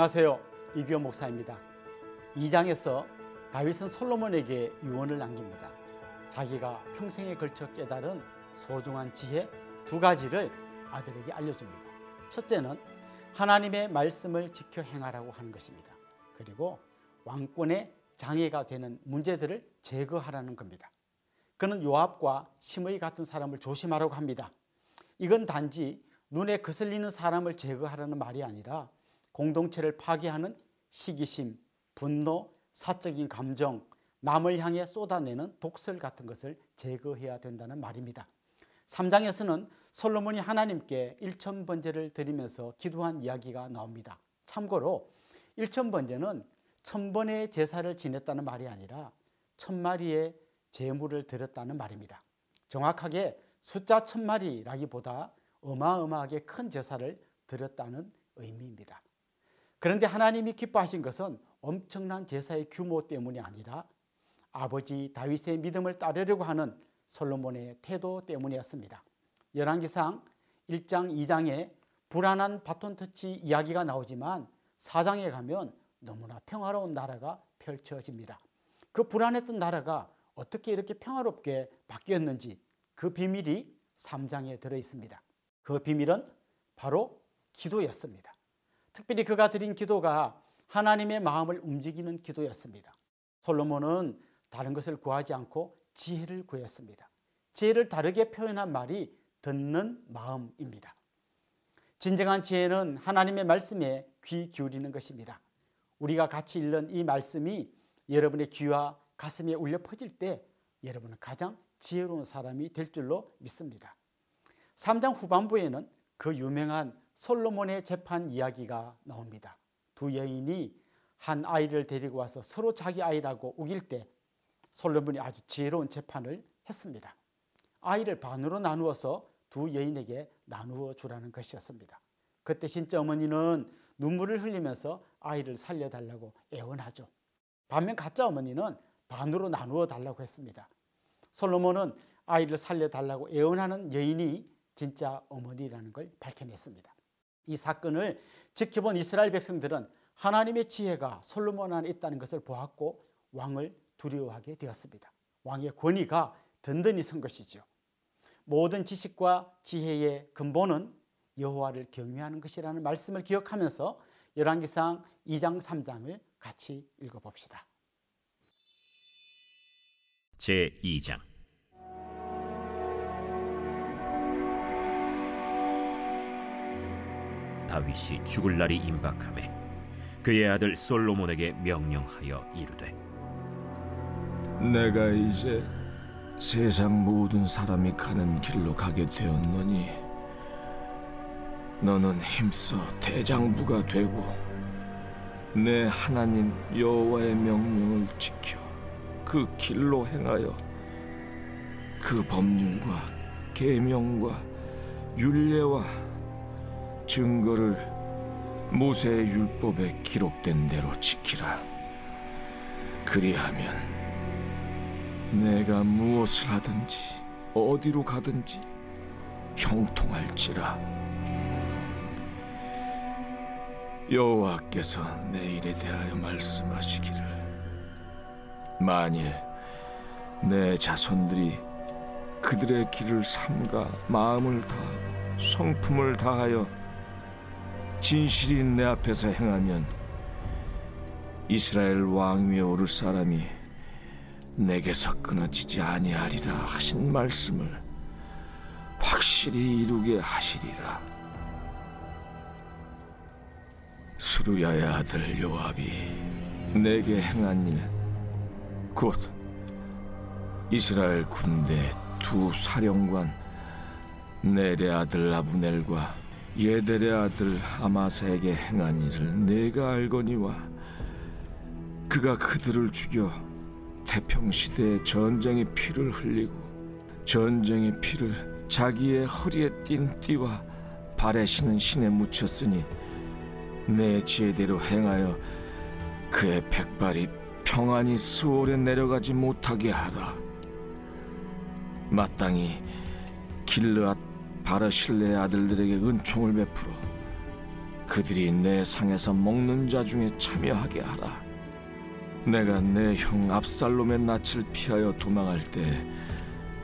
안녕하세요. 이규호 목사입니다. 2장에서 다윗은 솔로몬에게 유언을 남깁니다. 자기가 평생에 걸쳐 깨달은 소중한 지혜 두 가지를 아들에게 알려줍니다. 첫째는 하나님의 말씀을 지켜 행하라고 하는 것입니다. 그리고 왕권의 장애가 되는 문제들을 제거하라는 겁니다. 그는 요압과 심의 같은 사람을 조심하라고 합니다. 이건 단지 눈에 거슬리는 사람을 제거하라는 말이 아니라 공동체를 파괴하는 시기심, 분노, 사적인 감정, 남을 향해 쏟아내는 독설 같은 것을 제거해야 된다는 말입니다. 3장에서는 솔로몬이 하나님께 1천 번제를 드리면서 기도한 이야기가 나옵니다. 참고로 1천 번제는 천번의 제사를 지냈다는 말이 아니라 천마리의 제물을 드렸다는 말입니다. 정확하게 숫자 천마리라기보다 어마어마하게 큰 제사를 드렸다는 의미입니다. 그런데 하나님이 기뻐하신 것은 엄청난 제사의 규모 때문이 아니라 아버지 다윗의 믿음을 따르려고 하는 솔로몬의 태도 때문이었습니다. 열왕기상 1장 2장에 불안한 바톤 터치 이야기가 나오지만 4장에 가면 너무나 평화로운 나라가 펼쳐집니다. 그 불안했던 나라가 어떻게 이렇게 평화롭게 바뀌었는지 그 비밀이 3장에 들어 있습니다. 그 비밀은 바로 기도였습니다. 특별히 그가 드린 기도가 하나님의 마음을 움직이는 기도였습니다. 솔로몬은 다른 것을 구하지 않고 지혜를 구했습니다. 지혜를 다르게 표현한 말이 듣는 마음입니다. 진정한 지혜는 하나님의 말씀에 귀 기울이는 것입니다. 우리가 같이 읽는 이 말씀이 여러분의 귀와 가슴에 울려 퍼질 때 여러분은 가장 지혜로운 사람이 될 줄로 믿습니다. 3장 후반부에는 그 유명한 솔로몬의 재판 이야기가 나옵니다. 두 여인이 한 아이를 데리고 와서 서로 자기 아이라고 우길 때 솔로몬이 아주 지혜로운 재판을 했습니다. 아이를 반으로 나누어서 두 여인에게 나누어 주라는 것이었습니다. 그때 진짜 어머니는 눈물을 흘리면서 아이를 살려달라고 애원하죠. 반면 가짜 어머니는 반으로 나누어 달라고 했습니다. 솔로몬은 아이를 살려달라고 애원하는 여인이 진짜 어머니라는 걸 밝혀냈습니다. 이 사건을 지켜본 이스라엘 백성들은 하나님의 지혜가 솔로몬 안에 있다는 것을 보았고 왕을 두려워하게 되었습니다. 왕의 권위가 든든히 선 것이죠. 모든 지식과 지혜의 근본은 여호와를 경외하는 것이라는 말씀을 기억하면서 열왕기상 2장 3장을 같이 읽어봅시다. 제 2장 다윗이 죽을 날이 임박함에 그의 아들 솔로몬에게 명령하여 이르되 내가 이제 세상 모든 사람이 가는 길로 가게 되었노니 너는 힘써 대장부가 되고 내 하나님 여호와의 명령을 지켜 그 길로 행하여 그 법률과 계명과 율례와 증거를 모세의 율법에 기록된 대로 지키라. 그리하면 내가 무엇을 하든지 어디로 가든지 형통할지라. 여호와께서 내 일에 대하여 말씀하시기를 만일 내 자손들이 그들의 길을 삼가 마음을 다하고 성품을 다하여 진실이 내 앞에서 행하면 이스라엘 왕 위에 오를 사람이 내게서 끊어지지 아니하리라 하신 말씀을 확실히 이루게 하시리라. 수루야의 아들 요압이 내게 행한 일, 곧 이스라엘 군대 두 사령관 네레 아들 아브넬과 예델의 아들 아마사에게 행한 일을 내가 알거니와 그가 그들을 죽여 태평 시대에 전쟁의 피를 흘리고 전쟁의 피를 자기의 허리에 띤 띠와 발에 신은 신에 묻혔으니 내 지혜대로 행하여 그의 백발이 평안히 수월에 내려가지 못하게 하라. 마땅히 길르앗 바르실레의 아들들에게 은총을 베풀어 그들이 내 상에서 먹는 자 중에 참여하게 하라. 내가 내 형 압살롬의 낯을 피하여 도망할 때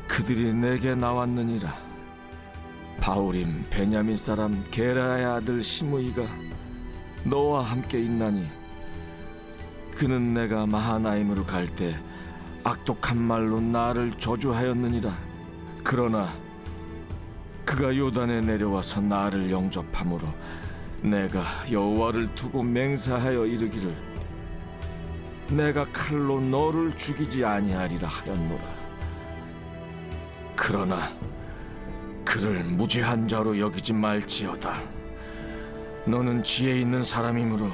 그들이 내게 나왔느니라. 바울임 베냐민 사람 게라의 아들 시므이가 너와 함께 있나니 그는 내가 마하나임으로 갈 때 악독한 말로 나를 저주하였느니라. 그러나 그가 요단에 내려와서 나를 영접함으로 내가 여호와를 두고 맹세하여 이르기를 내가 칼로 너를 죽이지 아니하리라 하였노라. 그러나 그를 무죄한 자로 여기지 말지어다. 너는 지혜 있는 사람이므로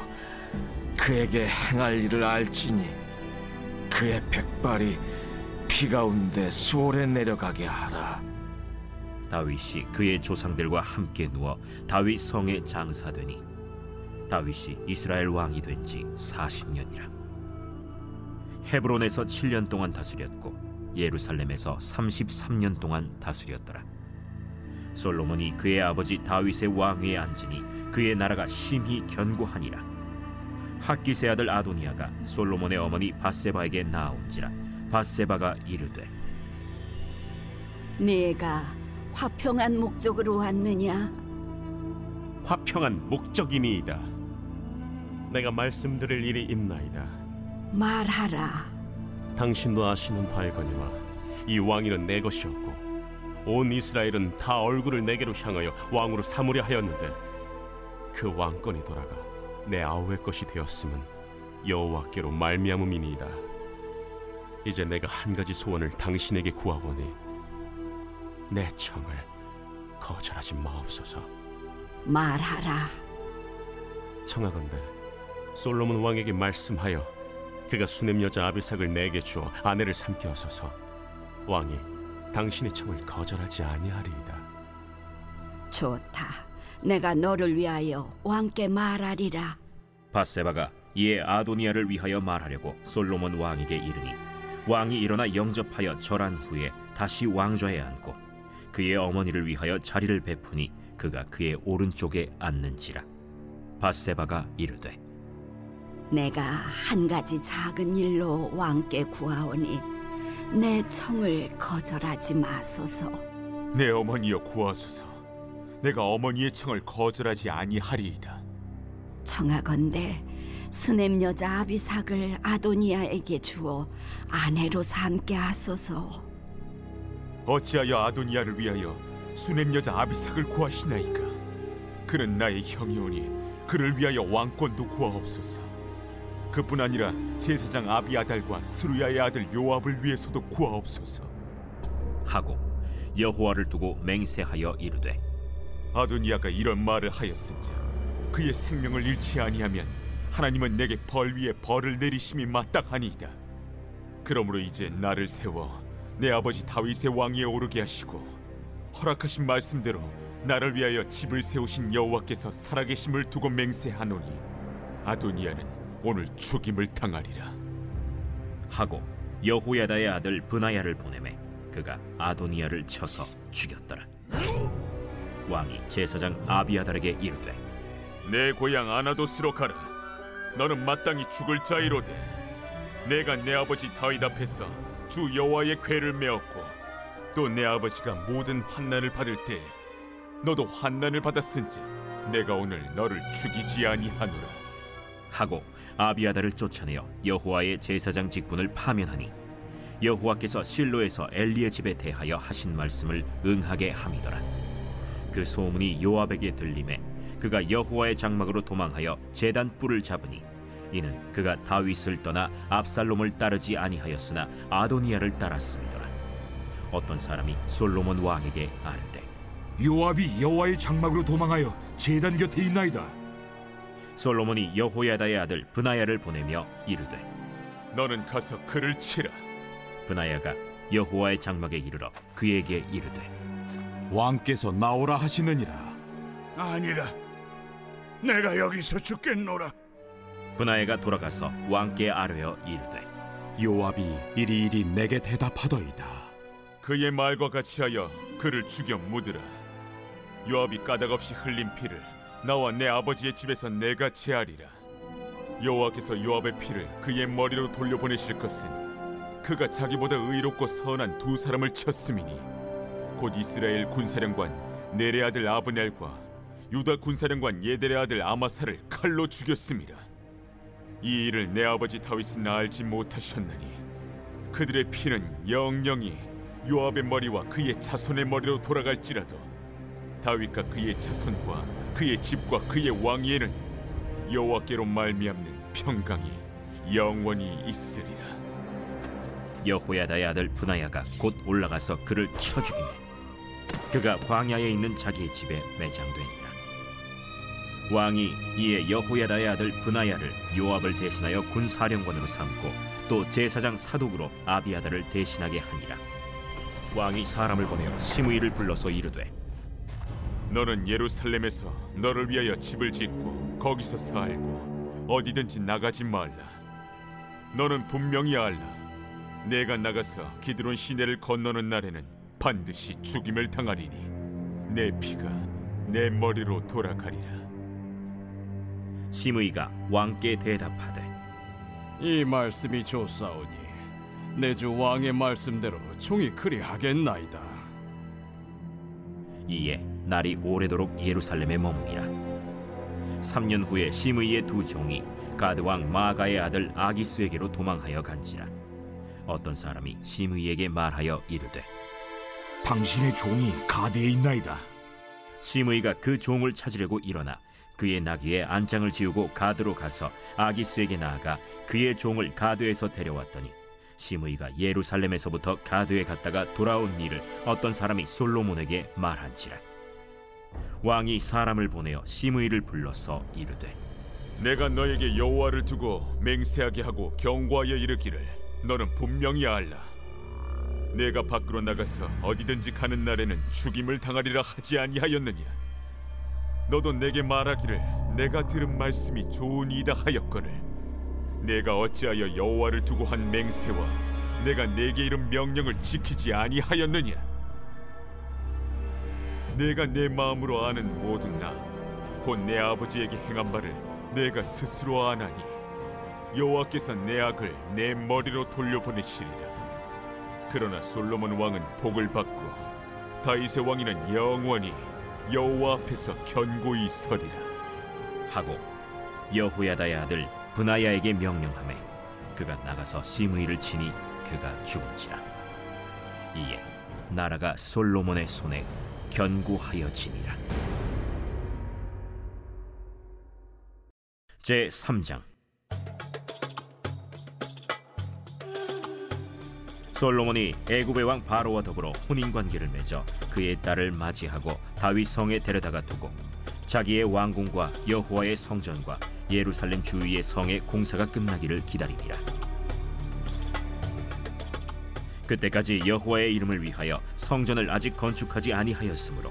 그에게 행할 일을 알지니 그의 백발이 피 가운데 수월에 내려가게 하라. 다윗이 그의 조상들과 함께 누워 다윗 성에 장사되니 다윗이 이스라엘 왕이 된 지 40년이라. 헤브론에서 7년 동안 다스렸고 예루살렘에서 33년 동안 다스렸더라. 솔로몬이 그의 아버지 다윗의 왕위에 앉으니 그의 나라가 심히 견고하니라. 학기세 아들 아도니아가 솔로몬의 어머니 바세바에게 나아온지라 바세바가 이르되 네가 화평한 목적으로 왔느냐? 화평한 목적이니이다. 내가 말씀드릴 일이 있나이다. 말하라. 당신도 아시는 바이거니와 이 왕위는 내 것이었고 온 이스라엘은 다 얼굴을 내게로 향하여 왕으로 삼으려 하였는데 그 왕권이 돌아가 내 아우의 것이 되었음은 여호와께로 말미암음이니이다. 이제 내가 한 가지 소원을 당신에게 구하오니 내 청을 거절하지 마옵소서. 말하라. 청하건대 솔로몬 왕에게 말씀하여 그가 수냄 여자 아비삭을 내게 주어 아내를 삼게 하소서 왕이 당신의 청을 거절하지 아니하리이다 좋다. 내가 너를 위하여 왕께 말하리라. 바세바가 이에 아도니아를 위하여 말하려고 솔로몬 왕에게 이르니 왕이 일어나 영접하여 절한 후에 다시 왕좌에 앉고 그의 어머니를 위하여 자리를 베푸니 그가 그의 오른쪽에 앉는지라 바세바가 이르되 내가 한 가지 작은 일로 왕께 구하오니 내 청을 거절하지 마소서. 내 어머니여 구하소서. 내가 어머니의 청을 거절하지 아니하리이다. 청하건대 수냄 여자 아비삭을 아도니아에게 주어 아내로 삼게 하소서. 어찌하여 아도니아를 위하여 수냄 여자 아비삭을 구하시나이까? 그는 나의 형이오니 그를 위하여 왕권도 구하옵소서. 그뿐 아니라 제사장 아비아달과 스루야의 아들 요압을 위해서도 구하옵소서. 하고 여호와를 두고 맹세하여 이르되 아도니아가 이런 말을 하였은즉 그의 생명을 잃지 아니하면 하나님은 내게 벌 위에 벌을 내리심이 마땅하니이다. 그러므로 이제 나를 세워 내 아버지 다윗의 왕위에 오르게 하시고 허락하신 말씀대로 나를 위하여 집을 세우신 여호와께서 살아계심을 두고 맹세하노니 아도니아는 오늘 죽임을 당하리라. 하고 여호야다의 아들 브나야를 보내매 그가 아도니아를 쳐서 죽였더라 왕이 제사장 아비아달에게 이르되 내 고향 아나도스로 가라. 너는 마땅히 죽을 자이로되 내가 내 아버지 다윗 앞에서 주 여호와의 궤를 메었고 또 내 아버지가 모든 환난을 받을 때 너도 환난을 받았은지 내가 오늘 너를 죽이지 아니하노라. 하고 아비아달을 쫓아내어 여호와의 제사장 직분을 파면하니 여호와께서 실로에서 엘리의 집에 대하여 하신 말씀을 응하게 함이더라 그 소문이 요압에게 들림에 그가 여호와의 장막으로 도망하여 제단 뿔을 잡으니 이는 그가 다윗을 떠나 압살롬을 따르지 아니하였으나 아도니아를 따랐음이더라 어떤 사람이 솔로몬 왕에게 아뢰되 요압이 여호와의 장막으로 도망하여 제단 곁에 있나이다. 솔로몬이 여호야다의 아들 브나야를 보내며 이르되 너는 가서 그를 치라. 브나야가 여호와의 장막에 이르러 그에게 이르되 왕께서 나오라 하시느니라. 아니라 내가 여기서 죽겠노라 브나야가 돌아가서 왕께 아뢰어 이르되 요압이 이리이리 내게 대답하더이다. 그의 말과 같이 하여 그를 죽여 묻으라. 요압이 까닭없이 흘린 피를 나와 내 아버지의 집에서 내가 제하리라. 여호와께서 요압의 피를 그의 머리로 돌려보내실 것은 그가 자기보다 의롭고 선한 두 사람을 쳤음이니 곧 이스라엘 군사령관 네레 아들 아브넬과 유다 군사령관 예델의 아들 아마사를 칼로 죽였음이라. 이 일을 내 아버지 다윗은 알지 못하셨나니 그들의 피는 영영이 요압의 머리와 그의 자손의 머리로 돌아갈지라도 다윗과 그의 자손과 그의 집과 그의 왕위에는 여호와께로 말미암는 평강이 영원히 있으리라. 여호야다의 아들 분하야가 곧 올라가서 그를 쳐 죽이매 그가 광야에 있는 자기의 집에 매장되니라 왕이 이에 여호야다의 아들 분하야를 요압을 대신하여 군사령관으로 삼고 또 제사장 사독으로 아비아다를 대신하게 하니라 왕이 사람을 보내어 시므이를 불러서 이르되 너는 예루살렘에서 너를 위하여 집을 짓고 거기서 살고 어디든지 나가지 말라. 너는 분명히 알라. 내가 나가서 기드론 시내를 건너는 날에는 반드시 죽임을 당하리니 내 피가 내 머리로 돌아가리라. 시므이가 왕께 대답하되 이 말씀이 좋사오니 내 주 왕의 말씀대로 총이 그리하겠나이다. 이에 날이 오래도록 예루살렘에 머무니라 3년 후에 시므이의 두 종이 가드 왕 마가의 아들 아기스에게로 도망하여 간지라 어떤 사람이 시므이에게 말하여 이르되 당신의 종이 가대에 있나이다. 시므이가 그 종을 찾으려고 일어나 그의 나귀에 안장을 지우고 가드로 가서 아기스에게 나아가 그의 종을 가드에서 데려왔더니 시므이가 예루살렘에서부터 가드에 갔다가 돌아온 일을 어떤 사람이 솔로몬에게 말한지라 왕이 사람을 보내어 시므이를 불러서 이르되 내가 너에게 여호와를 두고 맹세하게 하고 경고하여 이르기를 너는 분명히 알라. 내가 밖으로 나가서 어디든지 가는 날에는 죽임을 당하리라 하지 아니하였느냐? 너도 내게 말하기를 내가 들은 말씀이 좋으니이다 하였거늘 내가 어찌하여 여호와를 두고 한 맹세와 내가 내게 이른 명령을 지키지 아니하였느냐? 내가 내 마음으로 아는 모든 나 곧 내 아버지에게 행한 바를 내가 스스로 아나니 여호와께서 내 악을 내 머리로 돌려보내시리라 그러나 솔로몬 왕은 복을 받고 다윗의 왕위는 영원히 여호와 앞에서 견고히 서리라. 하고 여호야다의 아들 분하야에게 명령하매 그가 나가서 시므이를 치니 그가 죽은지라. 이에 나라가 솔로몬의 손에 견고하여지니라. 제 3장 솔로몬이 애굽의 왕 바로와 더불어 혼인 관계를 맺어 그의 딸을 맞이하고 다윗 성에 데려다가 두고 자기의 왕궁과 여호와의 성전과 예루살렘 주위의 성의 공사가 끝나기를 기다리니라. 그때까지 여호와의 이름을 위하여 성전을 아직 건축하지 아니하였으므로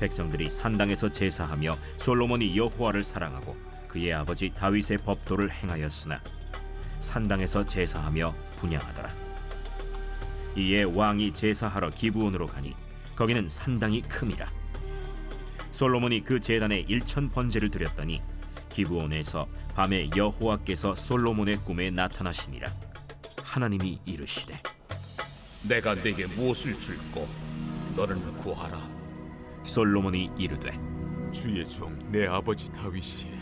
백성들이 산당에서 제사하며 솔로몬이 여호와를 사랑하고 그의 아버지 다윗의 법도를 행하였으나 산당에서 제사하며 분양하더라. 이에 왕이 제사하러 기브온으로 가니 거기는 산당이 큼이라. 솔로몬이 그 제단에 일천 번제를 드렸더니 기브온에서 밤에 여호와께서 솔로몬의 꿈에 나타나시니라. 하나님이 이르시되 내가 네게 무엇을 줄꼬 너는 구하라. 솔로몬이 이르되 주의 종 내 아버지 다윗이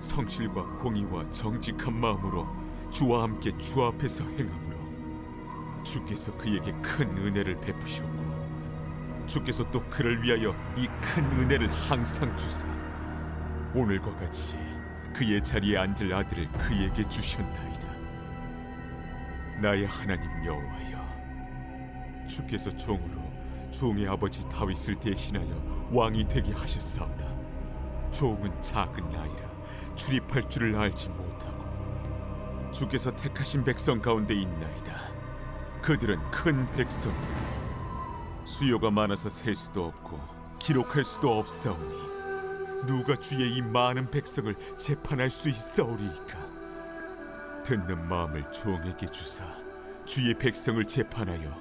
성실과 공의와 정직한 마음으로 주와 함께 주 앞에서 행함으로 주께서 그에게 큰 은혜를 베푸셨고 주께서 또 그를 위하여 이 큰 은혜를 항상 주사 오늘과 같이 그의 자리에 앉을 아들을 그에게 주셨나이다. 나의 하나님 여호와여, 주께서 종으로 종의 아버지 다윗을 대신하여 왕이 되게 하셨사오나 종은 작은 아이라 출입할 줄을 알지 못하고 주께서 택하신 백성 가운데 있나이다. 그들은 큰 백성이라 수요가 많아서 셀 수도 없고 기록할 수도 없사오니 누가 주의 이 많은 백성을 재판할 수 있사오리이까? 듣는 마음을 종에게 주사 주의 백성을 재판하여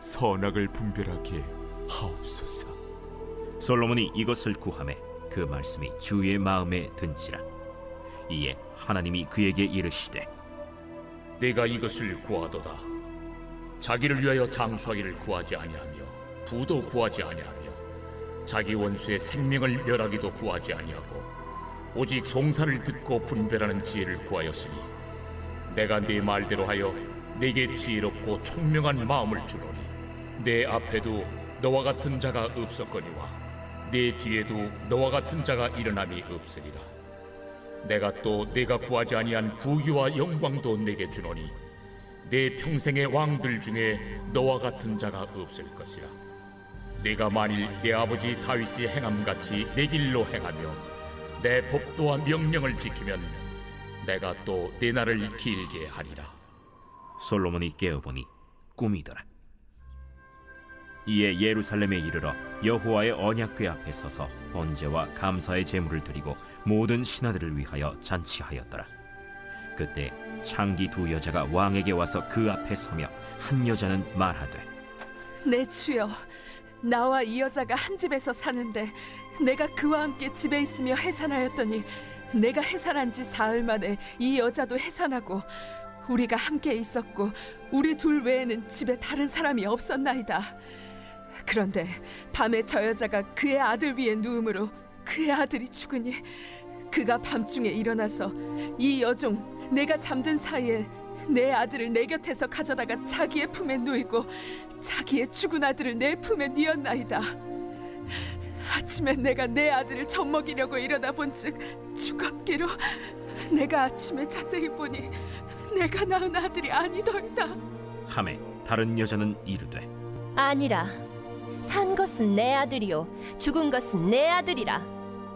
선악을 분별하게 하옵소서. 솔로몬이 이것을 구하매 그 말씀이 주의 마음에 든지라. 이에 하나님이 그에게 이르시되 내가 이것을 구하도다. 자기를 위하여 장수하기를 구하지 아니하며 부도 구하지 아니하며 자기 원수의 생명을 멸하기도 구하지 아니하고 오직 송사를 듣고 분별하는 지혜를 구하였으니 내가 네 말대로 하여 내게 지혜롭고 총명한 마음을 주노니 내 앞에도 너와 같은 자가 없었거니와 내 뒤에도 너와 같은 자가 일어남이 없으리라. 내가 또 내가 구하지 아니한 부귀와 영광도 내게 주노니 내 평생의 왕들 중에 너와 같은 자가 없을 것이라. 내가 만일 내 아버지 다윗이 행함 같이 내 길로 행하며 내 법도와 명령을 지키면 내가 또 내 날을 길게 하리라. 솔로몬이 깨어보니 꿈이더라. 이에 예루살렘에 이르러 여호와의 언약궤 앞에 서서 번제와 감사의 제물을 드리고 모든 신하들을 위하여 잔치하였더라 그때 창기 두 여자가 왕에게 와서 그 앞에 서며 한 여자는 말하되 내 주여, 나와 이 여자가 한 집에서 사는데 내가 그와 함께 집에 있으며 해산하였더니 내가 해산한 지 사흘 만에 이 여자도 해산하고 우리가 함께 있었고 우리 둘 외에는 집에 다른 사람이 없었나이다. 그런데 밤에 저 여자가 그의 아들 위에 누움으로 그의 아들이 죽으니 그가 밤중에 일어나서 이 여종 내가 잠든 사이에 내 아들을 내 곁에서 가져다가 자기의 품에 누이고 자기의 죽은 아들을 내 품에 뉘었나이다. 아침에 내가 내 아들을 젖먹이려고 일어나 본즉 죽었기로 내가 아침에 자세히 보니 내가 낳은 아들이 아니더이다. 함에 다른 여자는 이르되 아니라 산 것은 내 아들이요 죽은 것은 내 아들이라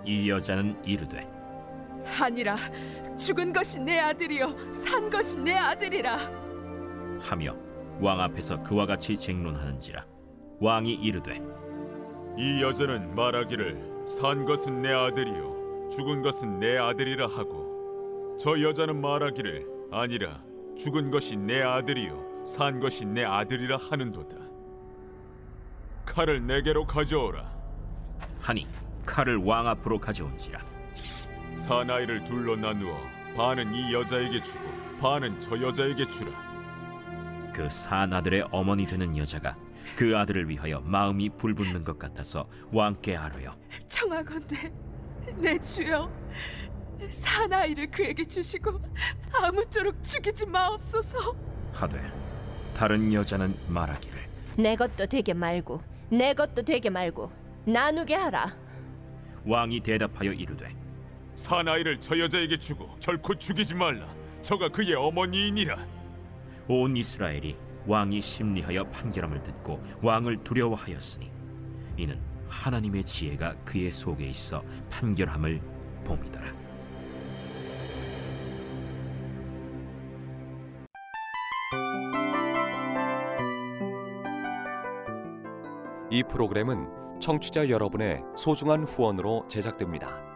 이 여자는 이르되 아니라 죽은 것이 내 아들이요 산 것이 내 아들이라. 하며 왕 앞에서 그와 같이 쟁론하는지라 왕이 이르되 이 여자는 말하기를 산 것은 내 아들이요 죽은 것은 내 아들이라 하고 저 여자는 말하기를 아니라 죽은 것이 내 아들이요 산 것이 내 아들이라 하는도다. 칼을 내게로 가져오라. 하니 칼을 왕 앞으로 가져온지라 사나이를 둘로 나누어 반은 이 여자에게 주고 반은 저 여자에게 주라. 그 사나들의 어머니 되는 여자가 그 아들을 위하여 마음이 불붙는 것 같아서 왕께 아뢰어. 청하건대 내 주여 사나이를 그에게 주시고 아무쪼록 죽이지 마옵소서. 하되 다른 여자는 말하기를 내 것도 되게 말고 내 것도 되게 말고 나누게 하라. 왕이 대답하여 이르되 사나이를 저 여자에게 주고 결코 죽이지 말라. 저가 그의 어머니이니라. 온 이스라엘이 왕이 심리하여 판결함을 듣고 왕을 두려워하였으니 이는 하나님의 지혜가 그의 속에 있어 판결함을 봄이더라. 이 프로그램은 청취자 여러분의 소중한 후원으로 제작됩니다.